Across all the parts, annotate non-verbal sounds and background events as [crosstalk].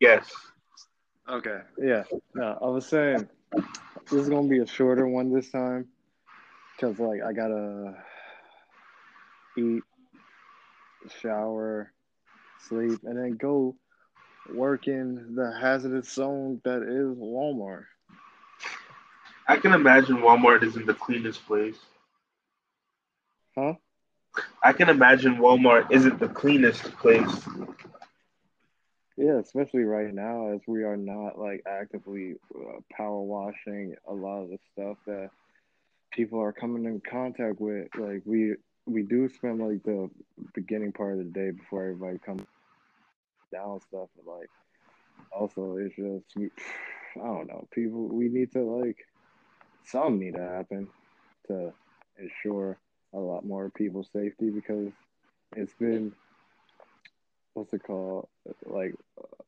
Yes. Okay. Yeah. No, I was saying this is gonna be a shorter one this time because like I gotta eat, shower, sleep, and then go work in the hazardous zone that is Walmart. I can imagine Walmart isn't the cleanest place. Huh? I can imagine Walmart isn't the cleanest place. Yeah, especially right now as we are not like actively uh, power washing a lot of the stuff that people are coming in contact with. Like we we do spend like the beginning part of the day before everybody comes down stuff, but like also it's just we, [sighs] I don't know people we need to like something need to happen to ensure a lot more people's safety because it's been what's it called? Like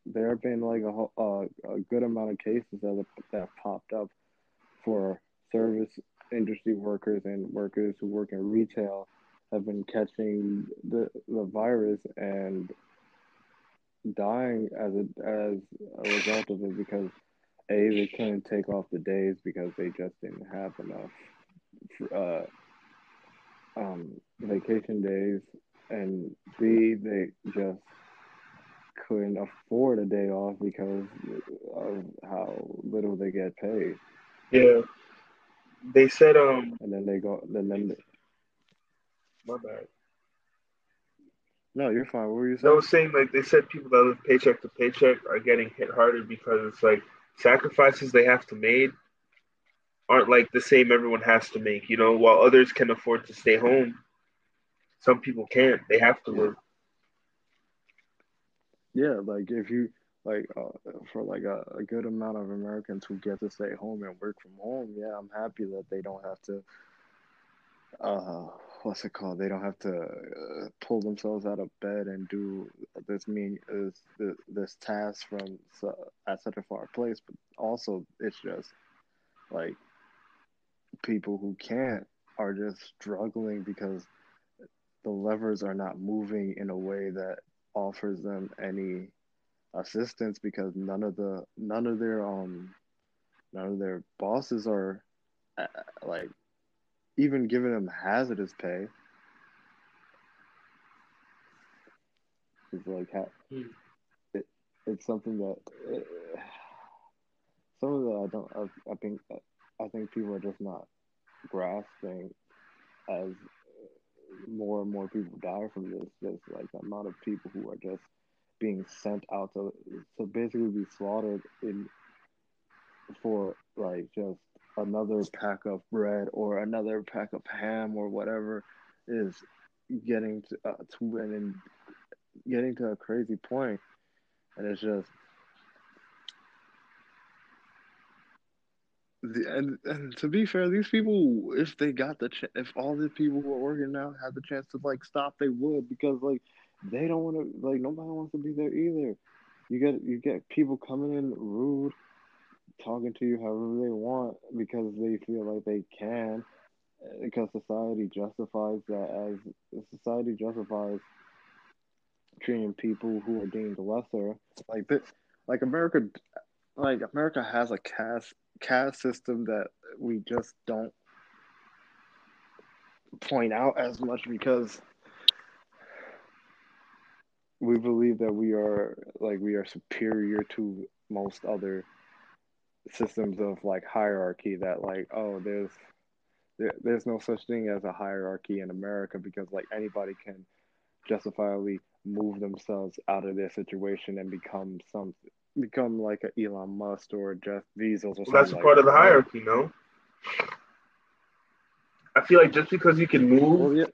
there have been like a, a, a good amount of cases that have, that have popped up for service industry workers and workers who work in retail have been catching the the virus and dying as a as a result of it because a they couldn't take off the days because they just didn't have enough uh, um, vacation days, and b they just couldn't afford a day off because of how little they get paid. Yeah. They said um And then they go, then then they, my bad. no, you're fine. What were you saying? I was saying like they said people that live paycheck to paycheck are getting hit harder because it's like sacrifices they have to make aren't like the same everyone has to make, you know, while others can afford to stay home. Some people can't. They have to work. Yeah, like if you like uh, for like a, a good amount of Americans who get to stay home and work from home, yeah, I'm happy that they don't have to. Uh, what's it called? They don't have to uh, pull themselves out of bed and do this mean this this task from at such a far place. But also, it's just like people who can't are just struggling because the levers are not moving in a way that offers them any assistance because none of the none of their um none of their bosses are uh, like even giving them hazardous pay it's like ha- Hmm. it, it's something that it, some of that I don't I, I think I think people are just not grasping as more and more people die from this just like the amount of people who are just being sent out to to basically be slaughtered in for like just another pack of bread or another pack of ham or whatever is getting to, uh, to and getting to a crazy point. And it's just and, and to be fair these people if they got the ch- if all the people who are working now had the chance to like stop they would because like they don't want to like nobody wants to be there either. You get you get people coming in rude talking to you however they want because they feel like they can because society justifies that as society justifies treating people who are deemed lesser. Like this like america like america has a caste caste system that we just don't point out as much because we believe that we are like we are superior to most other systems of like hierarchy that like oh there's there, there's no such thing as a hierarchy in America because like anybody can justifiably move themselves out of their situation and become some become like a Elon Musk or Jeff Bezos or something Well, that's a like part of the that. hierarchy, no? I feel like just because you can move Well, yeah,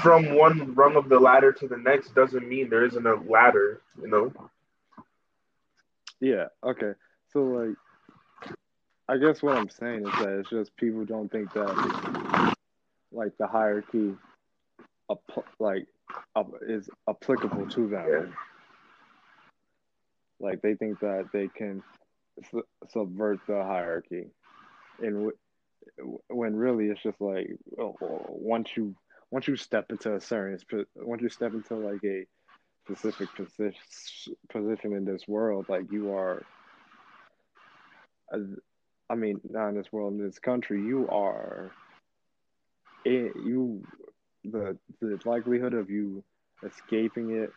from one rung of the ladder to the next doesn't mean there isn't a ladder, you know? Yeah. Okay. So like, I guess what I'm saying is that it's just people don't think that like the hierarchy, like, is applicable to them. Yeah. Like they think that they can su- subvert the hierarchy, and w- when really it's just like oh, once you once you step into a certain once you step into like a specific position position in this world. Like you are, I mean, not in this world, in this country, you are. In, you, the the likelihood of you escaping it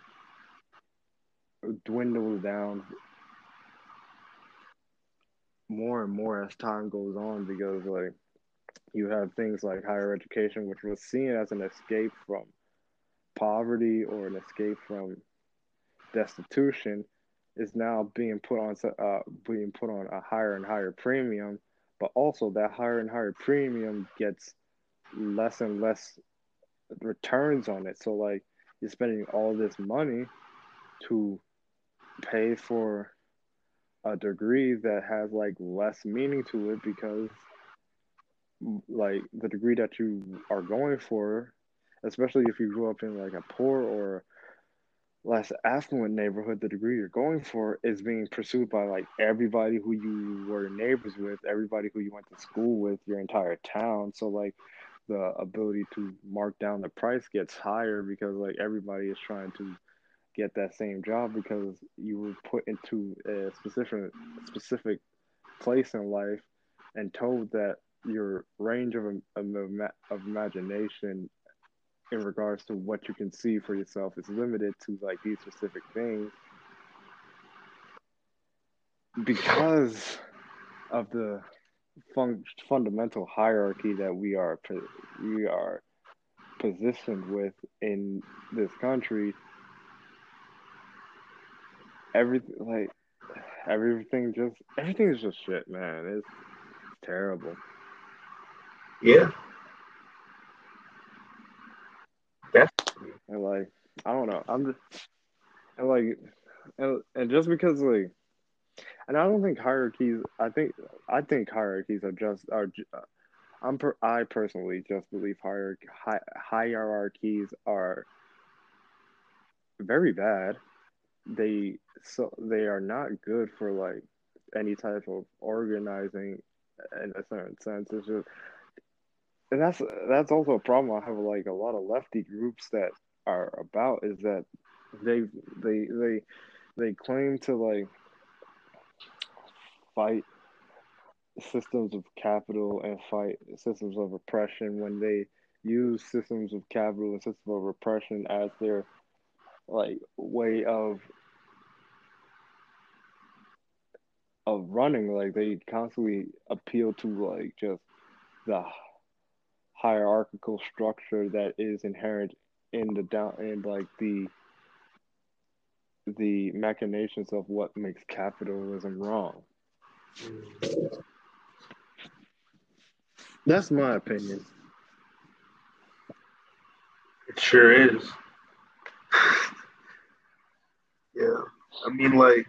dwindles down more and more as time goes on because like you have things like higher education which was seen as an escape from poverty or an escape from destitution is now being put on uh, being put on a higher and higher premium. But also that higher and higher premium gets less and less returns on it. So like you're spending all this money to pay for a degree that has like less meaning to it because like the degree that you are going for especially if you grew up in like a poor or less affluent neighborhood the degree you're going for is being pursued by like everybody who you were neighbors with everybody who you went to school with your entire town. So like the ability to mark down the price gets higher because like everybody is trying to get that same job because you were put into a specific specific place in life and told that your range of, of, of imagination in regards to what you can see for yourself is limited to like these specific things because of the fun- fundamental hierarchy that we are we are positioned with in this country everything like everything just everything is just shit man it's terrible yeah definitely and like i don't know i'm just and like and, and just because like and I don't think hierarchies. I think I think hierarchies are just are. Uh, I'm per, I personally just believe hierarchy hi, hierarchies are very bad. They so they are not good for like any type of organizing in a certain sense. It's just and that's that's also a problem I have like a lot of lefty groups that are about is that they they they they claim to like fight systems of capital and fight systems of oppression when they use systems of capital and systems of oppression as their like way of of running like they constantly appeal to like just the hierarchical structure that is inherent in the down and like the the machinations of what makes capitalism wrong that's my opinion. It sure is. [laughs] yeah. I mean, like,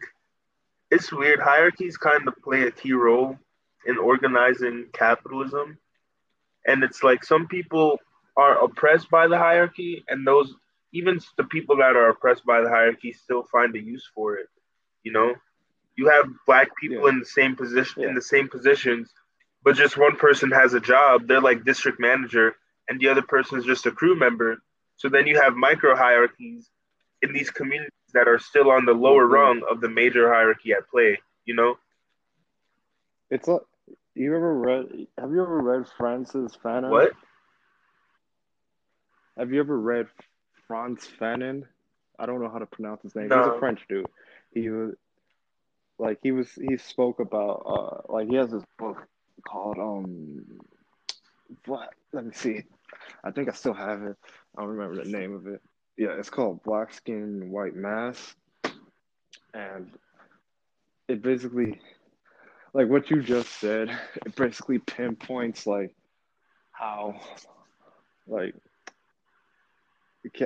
it's weird. Hierarchies kind of play a key role in organizing capitalism. And it's like some people are oppressed by the hierarchy, and those, even the people that are oppressed by the hierarchy, still find a use for it. You know? you have black people yeah. in the same position yeah. in the same positions, but just one person has a job. They're like district manager, and the other person is just a crew member. So then you have micro hierarchies in these communities that are still on the lower mm-hmm. rung of the major hierarchy at play. You know, it's like you ever read? Have you ever read Francis Fanon? What? Have you ever read Frantz Fanon? I don't know how to pronounce his name. No. He's a French dude. He was like he was he spoke about uh like he has this book called um what let me see i think i still have it i don't remember the name of it yeah it's called black skin white masks and it basically like what you just said [laughs] it basically pinpoints like how like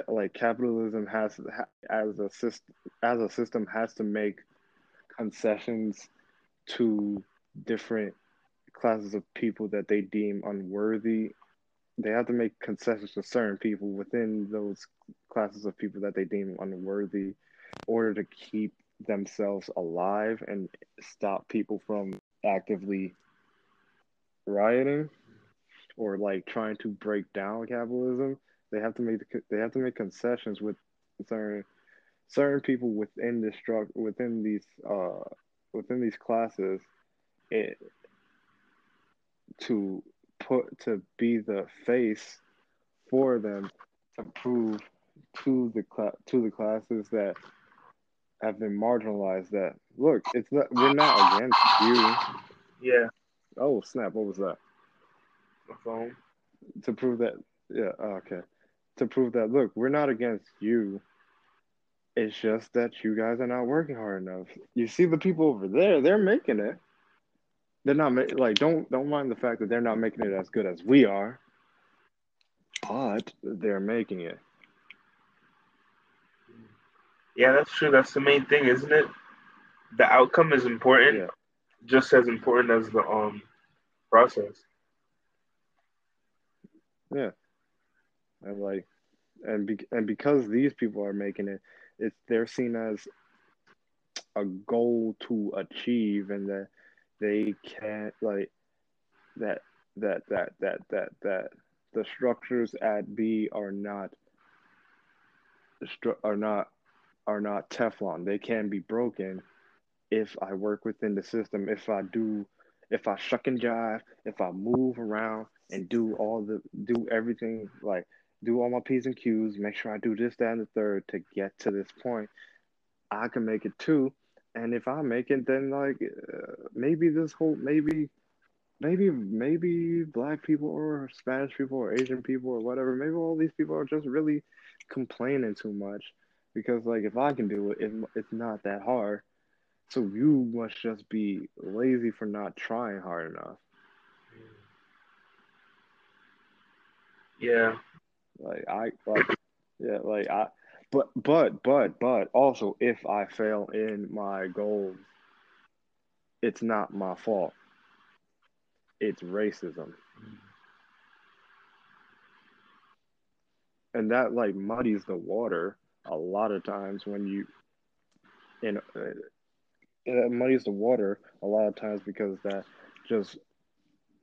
like capitalism has as a system as a system has to make concessions to different classes of people that they deem unworthy. They have to make concessions to certain people within those classes of people that they deem unworthy order to keep themselves alive and stop people from actively rioting or like trying to break down capitalism. They have to make they have to make concessions with certain certain people within this struct within these uh within these classes it to put to be the face for them to prove to the cl- to the classes that have been marginalized that look it's not we're not against you. Yeah, oh snap what was that? My phone. to prove that yeah oh, okay. To prove that look we're not against you. It's just that you guys are not working hard enough. You see the people over there they're making it. They're not ma- like don't don't mind the fact that they're not making it as good as we are but they're making it Yeah, that's true. That's the main thing, isn't it? The outcome is important, Yeah. just as important as the um process. Yeah, and like, and be, and because these people are making it, it's they're seen as a goal to achieve, and that they can't like that that that that that that the structures at B are not are not are not Teflon. They can be broken if I work within the system. If I do, if I shuck and jive, if I move around and do all the do everything like do all my p's and q's, make sure I do this, that, and the third to get to this point. I can make it too, and if I make it, then like uh, maybe this whole maybe. Maybe maybe black people or Spanish people or Asian people or whatever. Maybe all these people are just really complaining too much because like if I can do it, it it's not that hard. So you must just be lazy for not trying hard enough. Yeah, Like I like yeah, like I but but but but also if I fail in my goals, it's not my fault. It's racism. And that like muddies the water a lot of times when you in uh, it muddies the water a lot of times because that just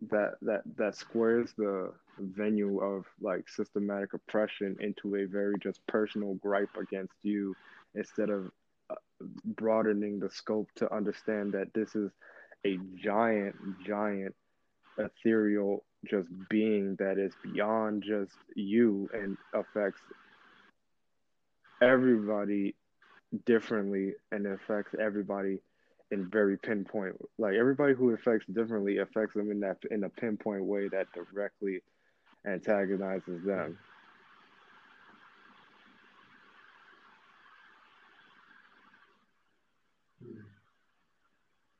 that that that squares the venue of like systematic oppression into a very just personal gripe against you instead of uh, broadening the scope to understand that this is a giant giant ethereal just being that is beyond just you and affects everybody differently and affects everybody in very pinpoint like everybody who affects differently affects them in that in a pinpoint way that directly antagonizes them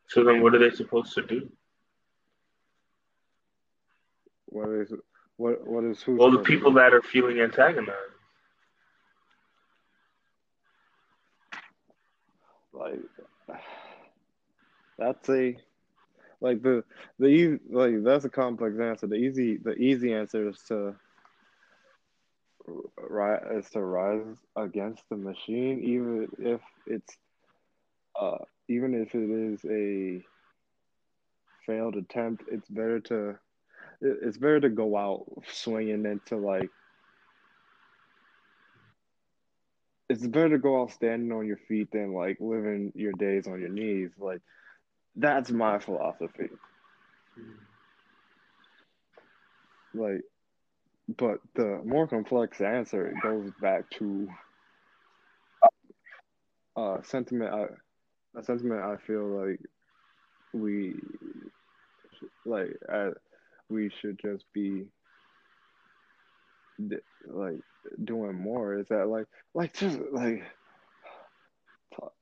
So then, what are they supposed to do? what is what what is who Well, the people that are feeling antagonized. Like that's a like the the easy like that's a complex answer. The easy the easy answer is to right is to rise against the machine even if it's uh even if it is a failed attempt it's better to it's better to go out swinging than to like it's better to go out standing on your feet than like living your days on your knees. Like that's my philosophy. Like but the more complex answer it goes back to uh sentiment I, a sentiment I feel like we like uh, we should just be like doing more? Is that like like just like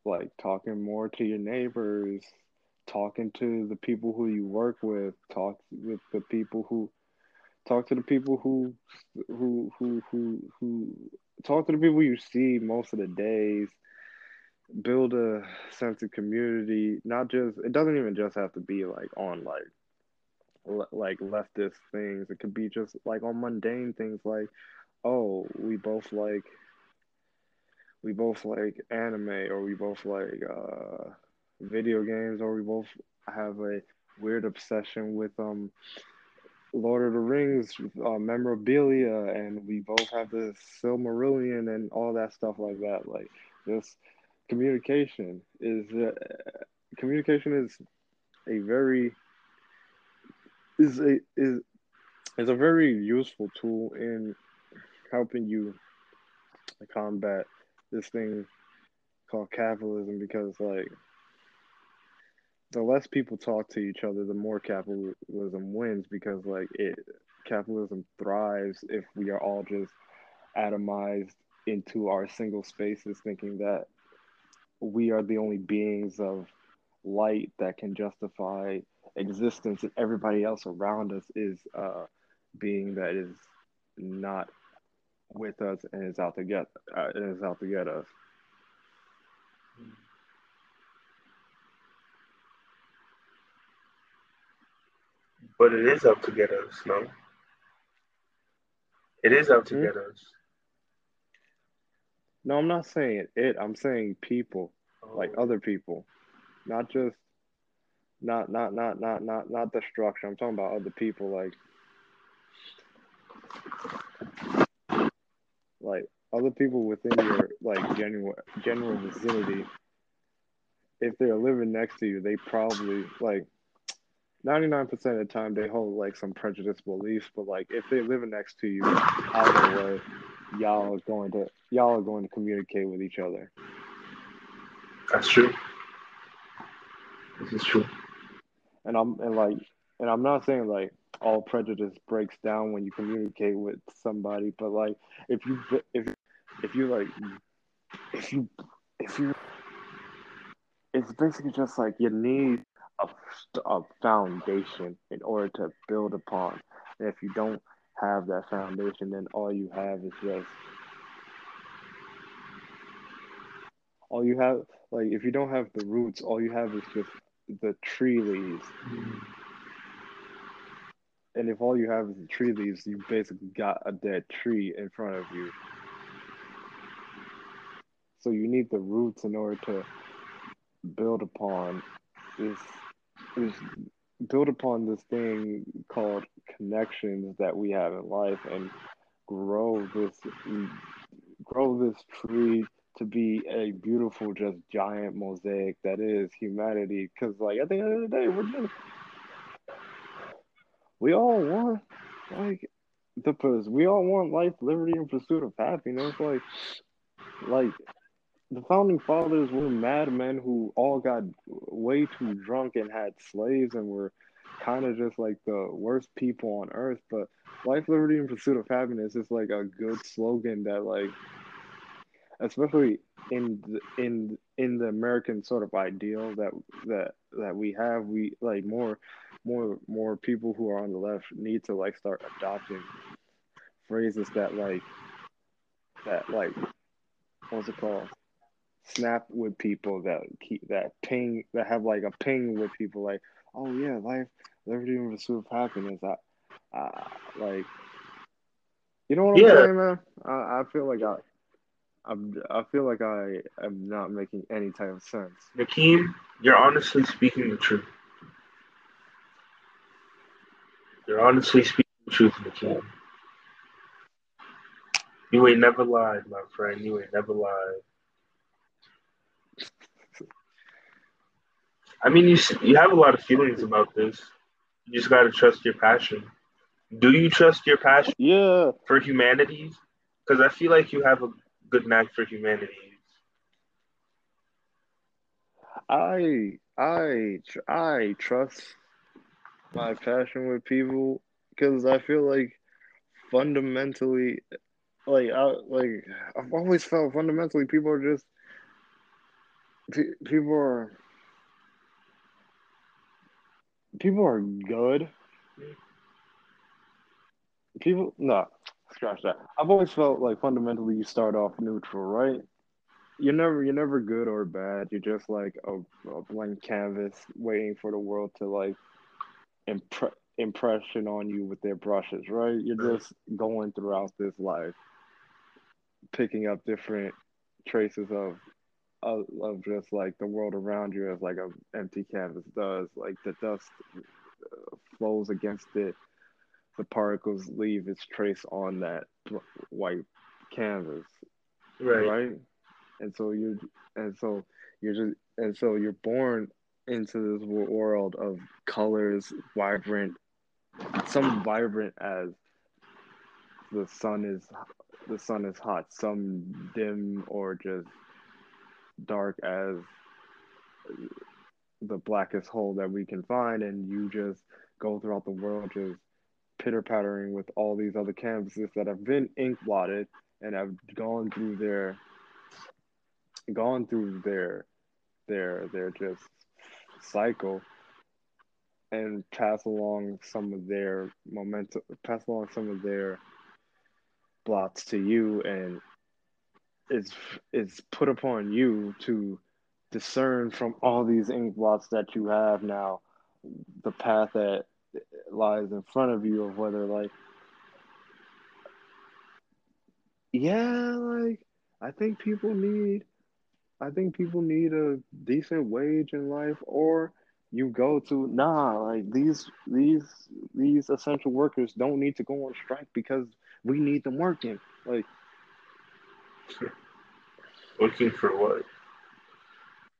like talking more to your neighbors talking to the people who you work with talk with the people who talk to the people who who who who who talk to the people you see most of the days build a sense of community not just it doesn't even just have to be like on like like leftist things it could be just like on mundane things like oh we both like we both like anime or we both like uh video games or we both have a weird obsession with um Lord of the Rings uh, memorabilia, and we both have the Silmarillion and all that stuff like that. Like Just communication is uh, communication is a very is a is is a very useful tool in helping you combat this thing called capitalism because like the less people talk to each other the more capitalism wins because like it capitalism thrives if we are all just atomized into our single spaces thinking that we are the only beings of light that can justify existence and everybody else around us is uh being that is not with us and is out to get uh, and is out to get us. But it is out to get us, no? It is out to hmm? get us. No, I'm not saying it. I'm saying people, oh. like other people, not just, not not not not not not the structure. I'm talking about other people, like like other people within your like general general vicinity. If they're living next to you they probably like 99% of the time they hold like some prejudiced beliefs but like if they're living next to you either way y'all are going to y'all are going to communicate with each other. That's true. This is true and i'm and like and i'm not saying like all prejudice breaks down when you communicate with somebody. But like, if you if if you like if you if you it's basically just like you need a, a foundation in order to build upon. And if you don't have that foundation, then all you have is just all you have. Like if you don't have the roots, all you have is just the tree leaves. And if all you have is the tree leaves, you basically got a dead tree in front of you. So you need the roots in order to build upon this, this build upon this thing called connections that we have in life and grow this grow this tree to be a beautiful just giant mosaic that is humanity because like at the end of the day we're just we all want like the we all want life, liberty, and pursuit of happiness. Like, like the founding fathers were madmen who all got way too drunk and had slaves and were kind of just like the worst people on earth. But life, liberty, and pursuit of happiness is like a good slogan that like especially in the, in in the American sort of ideal that that that we have, we like more more more people who are on the left need to like start adopting phrases that like that like what's it called? Snap with people that keep that ping that have like a ping with people like oh yeah life liberty and pursuit of happiness. I, uh, like you know what I'm saying man? I, I feel like I I'm, I feel like I am not making any type of sense. Nakeem, you're honestly speaking the truth. You're honestly speaking the truth, Nakeem. You ain't never lied, my friend. You ain't never lied. I mean, you you have a lot of feelings about this. You just gotta trust your passion. Do you trust your passion? Yeah. For humanities, because I feel like you have a good knack for Humanity. I I I trust my passion with people because I feel like fundamentally, like I like I've always felt fundamentally people are just people are people are good. Mm. People no, scratch that. I've always felt like fundamentally you start off neutral, right? You're never you're never good or bad. You're just like a, a blank canvas waiting for the world to like impre- impression on you with their brushes, right? You're just going throughout this life, picking up different traces of of, of just like the world around you as like an empty canvas does. Like the dust uh, flows against it, the particles leave its trace on that white canvas, right? right? and so you and so you're just and so you're born into this world of colors, vibrant, some vibrant as the sun is the sun is hot, some dim or just dark as the blackest hole that we can find, and you just go throughout the world just pitter pattering with all these other canvases that have been ink blotted and have gone through their gone through their their their just cycle and pass along some of their momentum pass along some of their blots to you and it's it's put upon you to discern from all these ink blots that you have now the path that lies in front of you of whether like yeah like i think people need i think people need a decent wage in life or you go to nah like these these these essential workers don't need to go on strike because we need them working. Like working for what?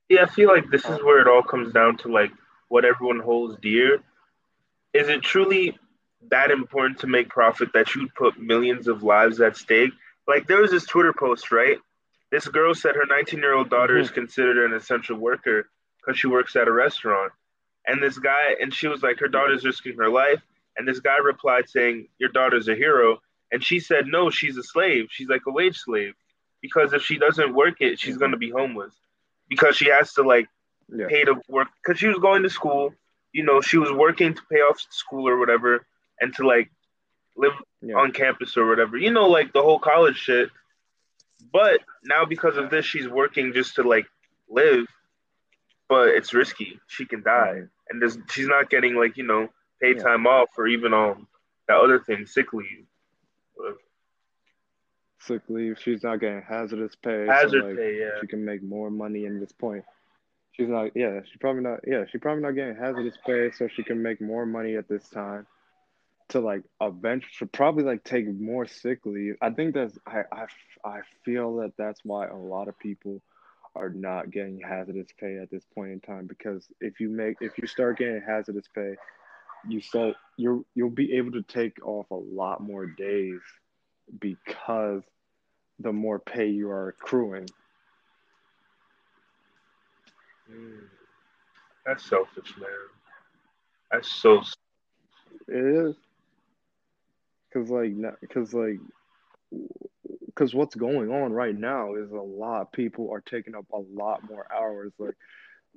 Yeah i feel like this is where it all comes down to like what everyone holds dear is it truly that important to make profit that you'd put millions of lives at stake? Like there was this Twitter post, right? This girl said her 19 year old daughter mm-hmm. is considered an essential worker because she works at a restaurant. And this guy, and she was like, her daughter's risking her life. And this guy replied saying, Your daughter's a hero. And she said, No, she's a slave. She's like a wage slave. Because if she doesn't work it, she's mm-hmm. going to be homeless. Because she has to like yeah. pay to work. Because she was going to school you know, she was working to pay off school or whatever and to like live yeah. on campus or whatever. You know, like the whole college shit. But now because of this, she's working just to like live, but it's risky. She can die, and there's, she's not getting like you know paid yeah. time off or even um that other thing, sick leave. Sick leave. She's not getting hazardous pay. Hazard so, like, pay, yeah. She can make more money in this point. She's not. Yeah, she's probably not. Yeah, she's probably not getting hazardous pay, so she can make more money at this time. To like eventually, probably like take more sick leave. I think that's. I I I feel that that's why a lot of people are not getting hazardous pay at this point in time because if you make if you start getting hazardous pay, you start you're you'll be able to take off a lot more days because the more pay you are accruing Mm. That's selfish, man. That's so. It is. Cause like, cause like, cause what's going on right now is a lot. People are taking up a lot more hours. Like,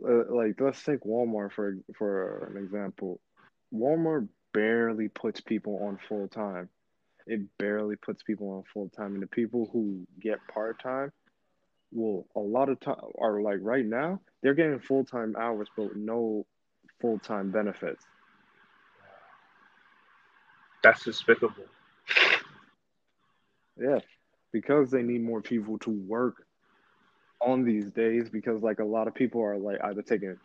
uh, like let's take Walmart for for an example. Walmart barely puts people on full time. It barely puts people on full time, and the people who get part time well, a lot of time are like right now they're getting full time hours, but no full time benefits. That's despicable. Yeah, because they need more people to work on these days. Because like a lot of people are like either taking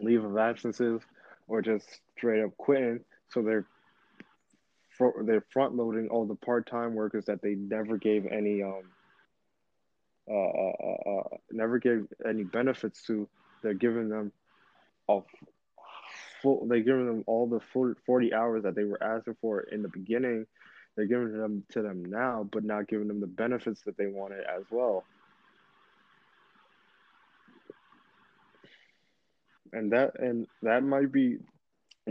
leave of absences or just straight up quitting, so they're they're front loading all the part time workers that they never gave any um uh, uh, uh, uh, never gave any benefits to. They're giving them a full. They're giving them all the full forty hours that they were asking for in the beginning. They're giving them to them now, but not giving them the benefits that they wanted as well. And that and that might be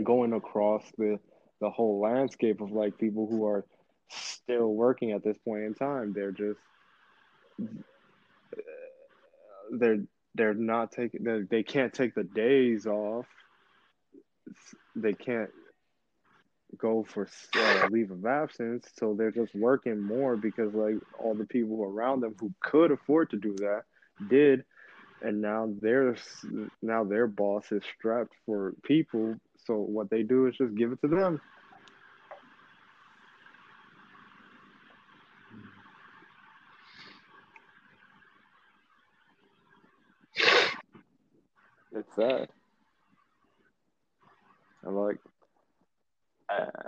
going across the the whole landscape of like people who are still working at this point in time. They're just they're they're not taking they they can't take the days off. They can't go for uh, leave of absence, so they're just working more because like all the people around them who could afford to do that did, and now their now their boss is strapped for people. So what they do is just give it to them. Sad. And like,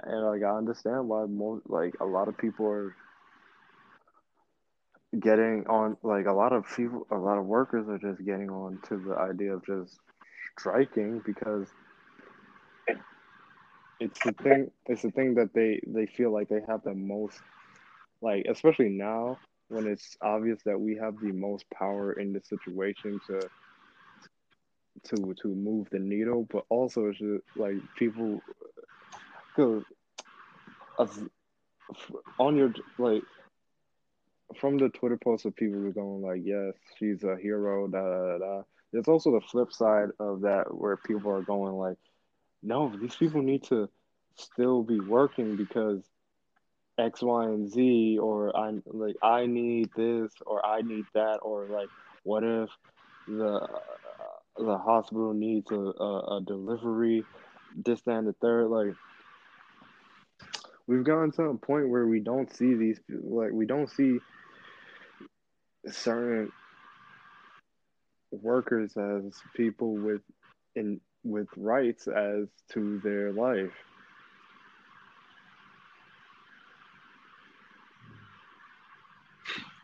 and like I understand why most like a lot of people are getting on like a lot of people a lot of workers are just getting on to the idea of just striking because it's the thing it's the thing that they they feel like they have the most like especially now when it's obvious that we have the most power in the situation to to to move the needle but also it's just like people because on your like from the Twitter posts of people who going like, yes, she's a hero, da da da. There's also the flip side of that where people are going like, no, these people need to still be working because X, Y, and Z, or I'm like I need this or I need that, or like what if the the hospital needs a, a, a delivery, this, that, and the third, like we've gotten to a point where we don't see these like we don't see certain workers as people with in with rights as to their life.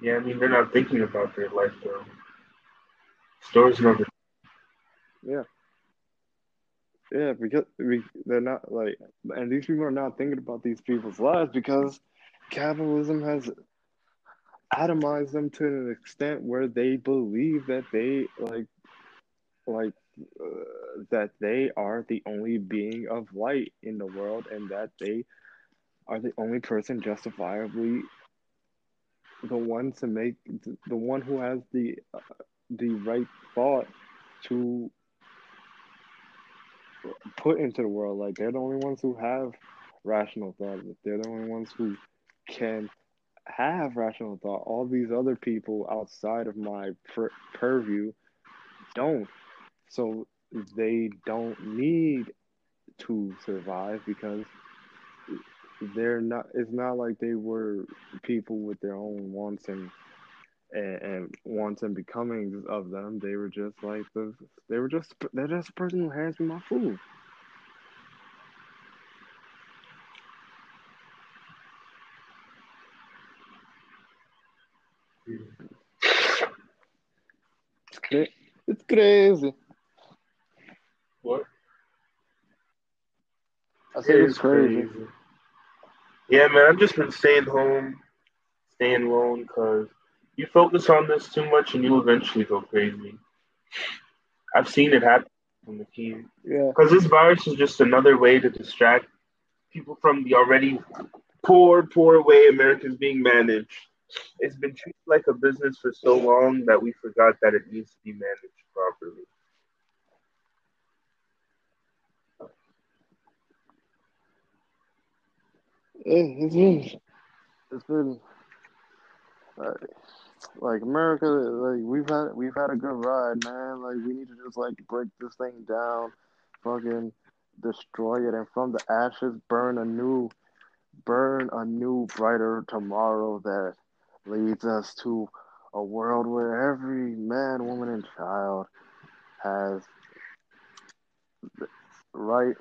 Yeah, I mean they're not thinking about their life though. Stores never. Yeah. Yeah, because we, they're not like, and these people are not thinking about these people's lives because capitalism has atomized them to an extent where they believe that they like like uh, that they are the only being of light in the world and that they are the only person justifiably the one to make the one who has the uh, the right thought to put into the world like they're the only ones who have rational thought they're the only ones who can have rational thought. All these other people outside of my pur- purview don't. So they don't need to survive because they're not it's not like they were people with their own wants and and, and wants and becomings of them they were just like the they were just they're just a person who hands me my food It's crazy. What? I said it's, it's crazy. crazy. Yeah, man, I've just been staying home, staying alone, because you focus on this too much and you eventually go crazy. I've seen it happen from the team. Yeah. Because this virus is just another way to distract people from the already poor, poor way America's being managed it's been treated like a business for so long that we forgot that it needs to be managed properly. It's been, it's been like, like America. Like we've had, we've had a good ride, man. Like we need to just like break this thing down, fucking destroy it, and from the ashes burn a new, burn a new brighter tomorrow that leads us to a world where every man, woman, and child has rights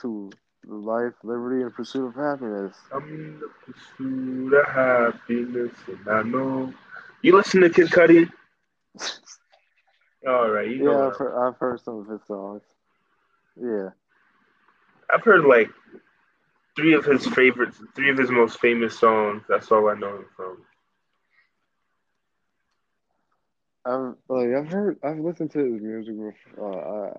to life, liberty, and pursuit of happiness. I'm in the pursuit of happiness, and I know. You listen to Kid Cudi? All right. You yeah, I've heard, I've heard some of his songs. Yeah. I've heard like three of his favorites, three of his most famous songs. That's all I know him from. I've like I've heard I've listened to his music uh,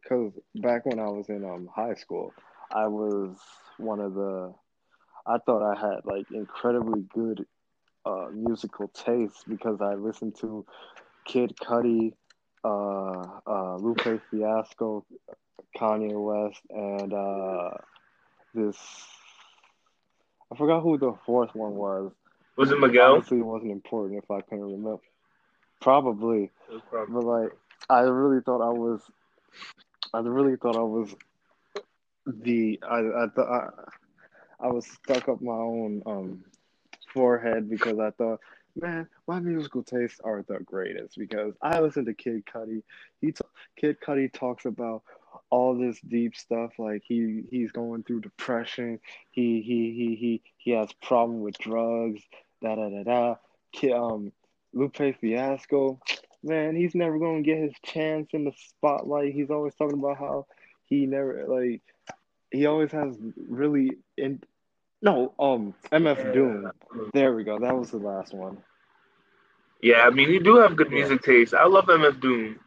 because back when I was in um high school, I was one of the I thought I had like incredibly good uh musical taste because I listened to Kid Cudi, uh, uh, Lupe Fiasco, Kanye West, and uh, this I forgot who the fourth one was. Was it Miguel? Honestly, it wasn't important if I couldn't remember. Probably. probably. But like I really thought I was I really thought I was the I I thought I, I was stuck up my own um forehead because I thought, man, my musical tastes aren't the greatest because I listen to Kid Cudi. He t- Kid Cudi talks about all this deep stuff like he he's going through depression. He he he he he has problem with drugs. Da da da da um, Lupe Fiasco, man, he's never gonna get his chance in the spotlight. He's always talking about how he never like he always has really in no um MF Doom. There we go. That was the last one. Yeah, I mean, you do have good music taste. I love MF Doom.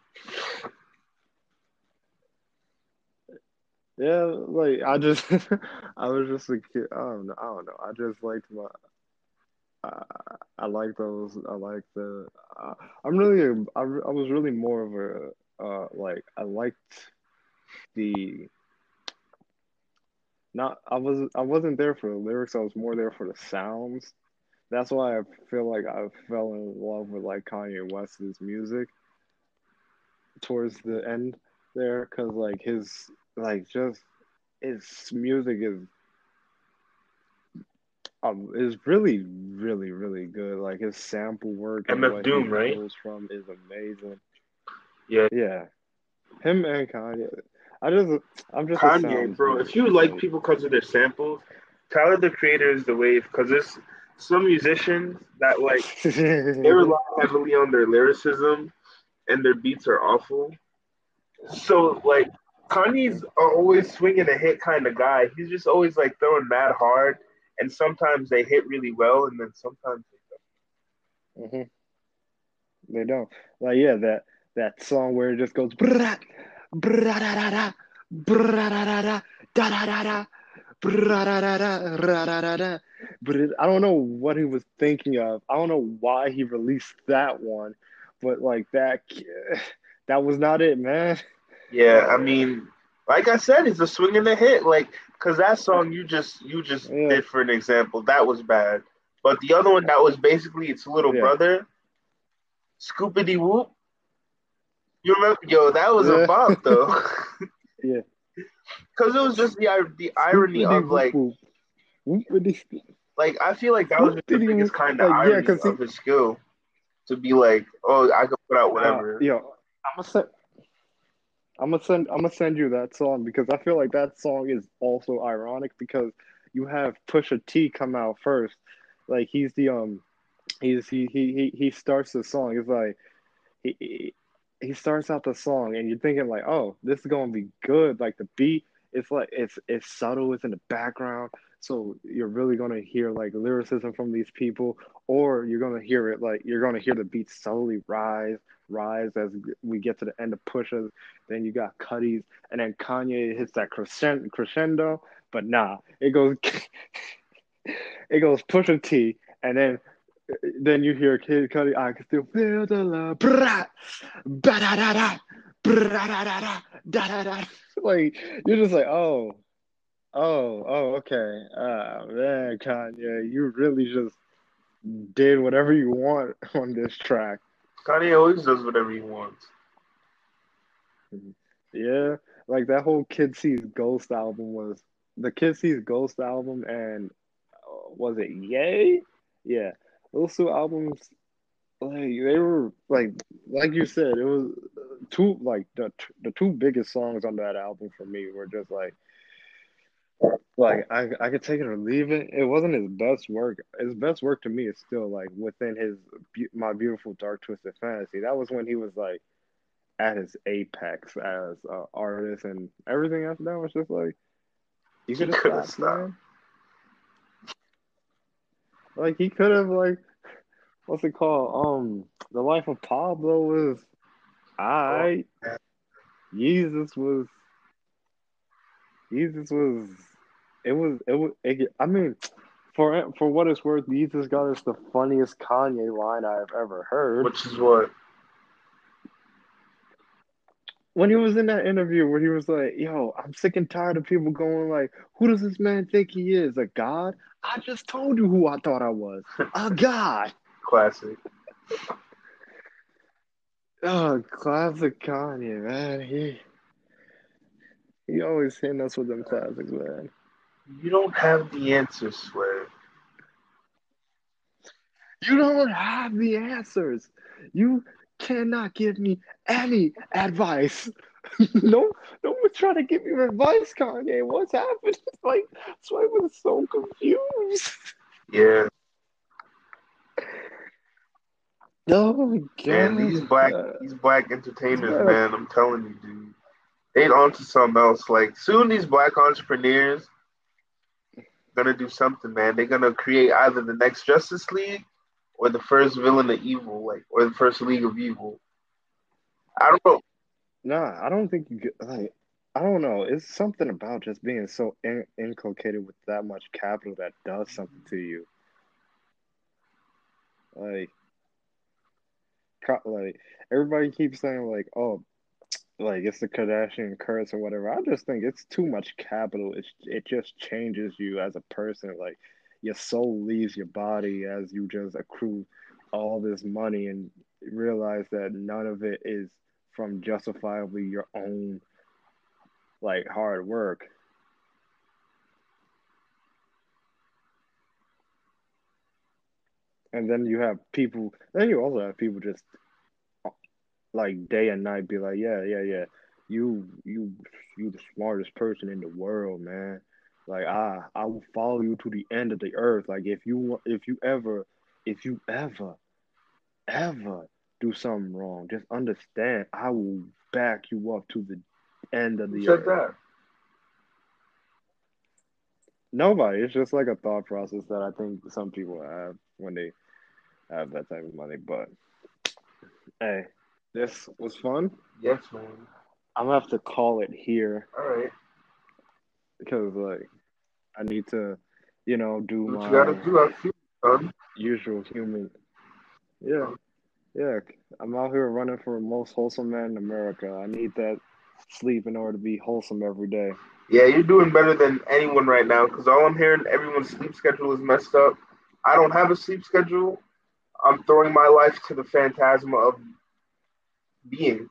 Yeah, like I just, [laughs] I was just a kid. I don't know. I don't know. I just liked my. Uh, I like those. I like the. Uh, I'm really. I, I was really more of a. Uh, like I liked the. Not. I was. I wasn't there for the lyrics. I was more there for the sounds. That's why I feel like I fell in love with like Kanye West's music. Towards the end there, cause like his like just his music is um is really really really good. Like his sample work and MF what Doom, he right? from is amazing. Yeah, yeah. Him and Kanye. I just I'm just Kanye, bro. If you like people because of their samples, Tyler the Creator is the wave because there's some musicians that like [laughs] they rely heavily on their lyricism and their beats are awful. So like Kanye's always swinging a hit kind of guy. He's just always like throwing mad hard, and sometimes they hit really well, and then sometimes they don't. Mm-hmm. They don't. Like yeah, that that song where it just goes brat, da da da, da da da. I don't know what he was thinking of. I don't know why he released that one, but like that, [sighs] that was not it, man. Yeah, I mean, like I said, it's a swing and a hit. Like, cause that song you just you just yeah. did for an example, that was bad. But the other one that was basically its little yeah. brother, Scoopity Whoop. You remember? Yo, that was yeah. a bomb though. [laughs] yeah. Cause it was just the the irony of like, like I feel like that was the biggest kind of like, irony of his skill, to be like, oh, I could put out whatever. Uh, yo, I'm gonna say I'm gonna send I'm gonna send you that song because I feel like that song is also ironic because you have Pusha T come out first, like he's the um, he's he he he he starts the song. It's like he he starts out the song and you're thinking like, oh, this is gonna be good. Like the beat, it's like it's it's subtle. It's in the background, so you're really gonna hear like lyricism from these people, or you're gonna hear it like you're gonna hear the beat slowly rise rise as we get to the end of Pusha's. Then you got Cudi's, and then Kanye hits that crescendo. But nah, it goes [laughs] it goes Pusha T, and then then you hear Kid Cudi. I can still feel the love. Bra, da da da da, da da da da da da. Like you're just like, oh, oh, oh, okay. Uh, man, Kanye, you really just did whatever you want [laughs] on this track. Kanye always does whatever he wants. Yeah, like that whole Kids See Ghost album was the Kids See Ghost album, and uh, was it Ye? Yeah, those two albums, like they were like like you said, it was uh, two like the the two biggest songs on that album for me were just like like I I could take it or leave it. It wasn't his best work. His best work to me is still like within his my beautiful dark twisted fantasy. That was when he was like at his apex as an artist, and everything after that was just like he could have stopped, stopped, man. Like he could have like what's it called? Um, the life of Pablo was I. Jesus was. Jesus was it was it was. It, I mean, for for what it's worth, Jesus got us the funniest Kanye line I've ever heard. Which is what? When he was in that interview where he was like, "Yo, I'm sick and tired of people going like, who does this man think he is? A god? I just told you who I thought I was. A [laughs] god." Classic. Oh, classic Kanye, man. He he always hitting us with them classics, man. You don't have the answers, Sway. You don't have the answers. You cannot give me any advice. [laughs] no, no one's trying to give me advice, Kanye. What's happening? [laughs] Like, that's why I was so confused. Yeah. [laughs] Oh god! And these black these black entertainers, man, I'm telling you, dude, they onto something else. Like soon, these black entrepreneurs gonna do something, man. They're gonna create either the next Justice League or the first villain of evil, like or the first League of Evil. I don't know. Nah, I don't think you get like. I don't know. It's something about just being so in- inculcated with that much capital that does something to you. Like, like everybody keeps saying like, oh, like it's the Kardashian curse or whatever. I just think it's too much capital. It's it just changes you as a person. Like your soul leaves your body as you just accrue all this money and realize that none of it is from justifiably your own like hard work. And then you have people, then you also have people just like day and night be like, yeah, yeah, yeah, you, you, you the smartest person in the world, man. Like I, I will follow you to the end of the earth. Like if you, if you ever, if you ever, ever do something wrong, just understand I will back you up to the end of the Who said earth. that? Nobody. It's just like a thought process that I think some people have when they have that type of money. But hey, this was fun. Yes, man. I'm gonna have to call it here. All right. Because like, I need to, you know, do what my do. Son. usual human. Yeah, yeah. I'm out here running for most wholesome man in America. I need that sleep in order to be wholesome every day. Yeah, you're doing better than anyone right now. Because all I'm hearing, everyone's sleep schedule is messed up. I don't have a sleep schedule. I'm throwing my life to the phantasma of being.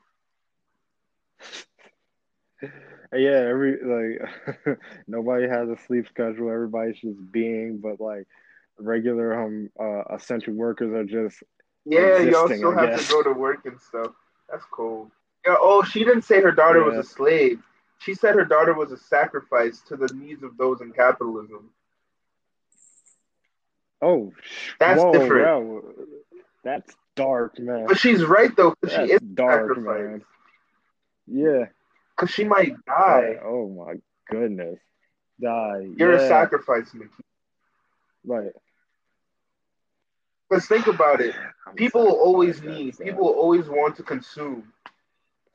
[laughs] Yeah, every like [laughs] nobody has a sleep schedule. Everybody's just being, but like regular um uh, essential workers are just yeah. You also I have to go to work and stuff. That's cool. Yeah. Oh, she didn't say her daughter yeah. was a slave. She said her daughter was a sacrifice to the needs of those in capitalism. Oh, that's whoa, different. That's dark, man. But she's right though, she is dark, man. Yeah. Because she might die. Oh, my goodness. Die. You're yeah. a sacrifice, Mickey. Right. Because think about it. people will always need, people will always want to consume.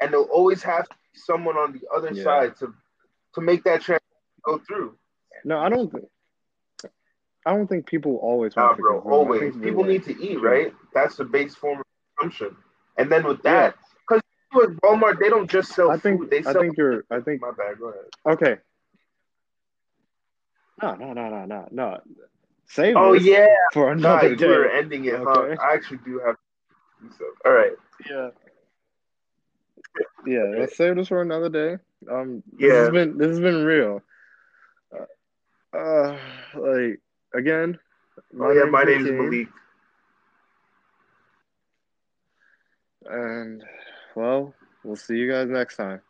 And they'll always have someone on the other yeah. side to to make that transition go through. No, I don't think I don't think people always nah, bro, always. People need to eat, right? That's the base form of consumption. And then with that. With Walmart, they don't just sell I think, food. They sell I think you're. I think my bad. Go ahead. Okay. No, no, no, no, no, no. Save. Oh yeah. For another nah, day. We're ending it, okay. huh? I actually do have. So, all right. Yeah. Yeah, let's save this for another day. Um, yeah. This has been this has been real. Uh, uh like again. My oh yeah, my name is Malik. And well, we'll see you guys next time.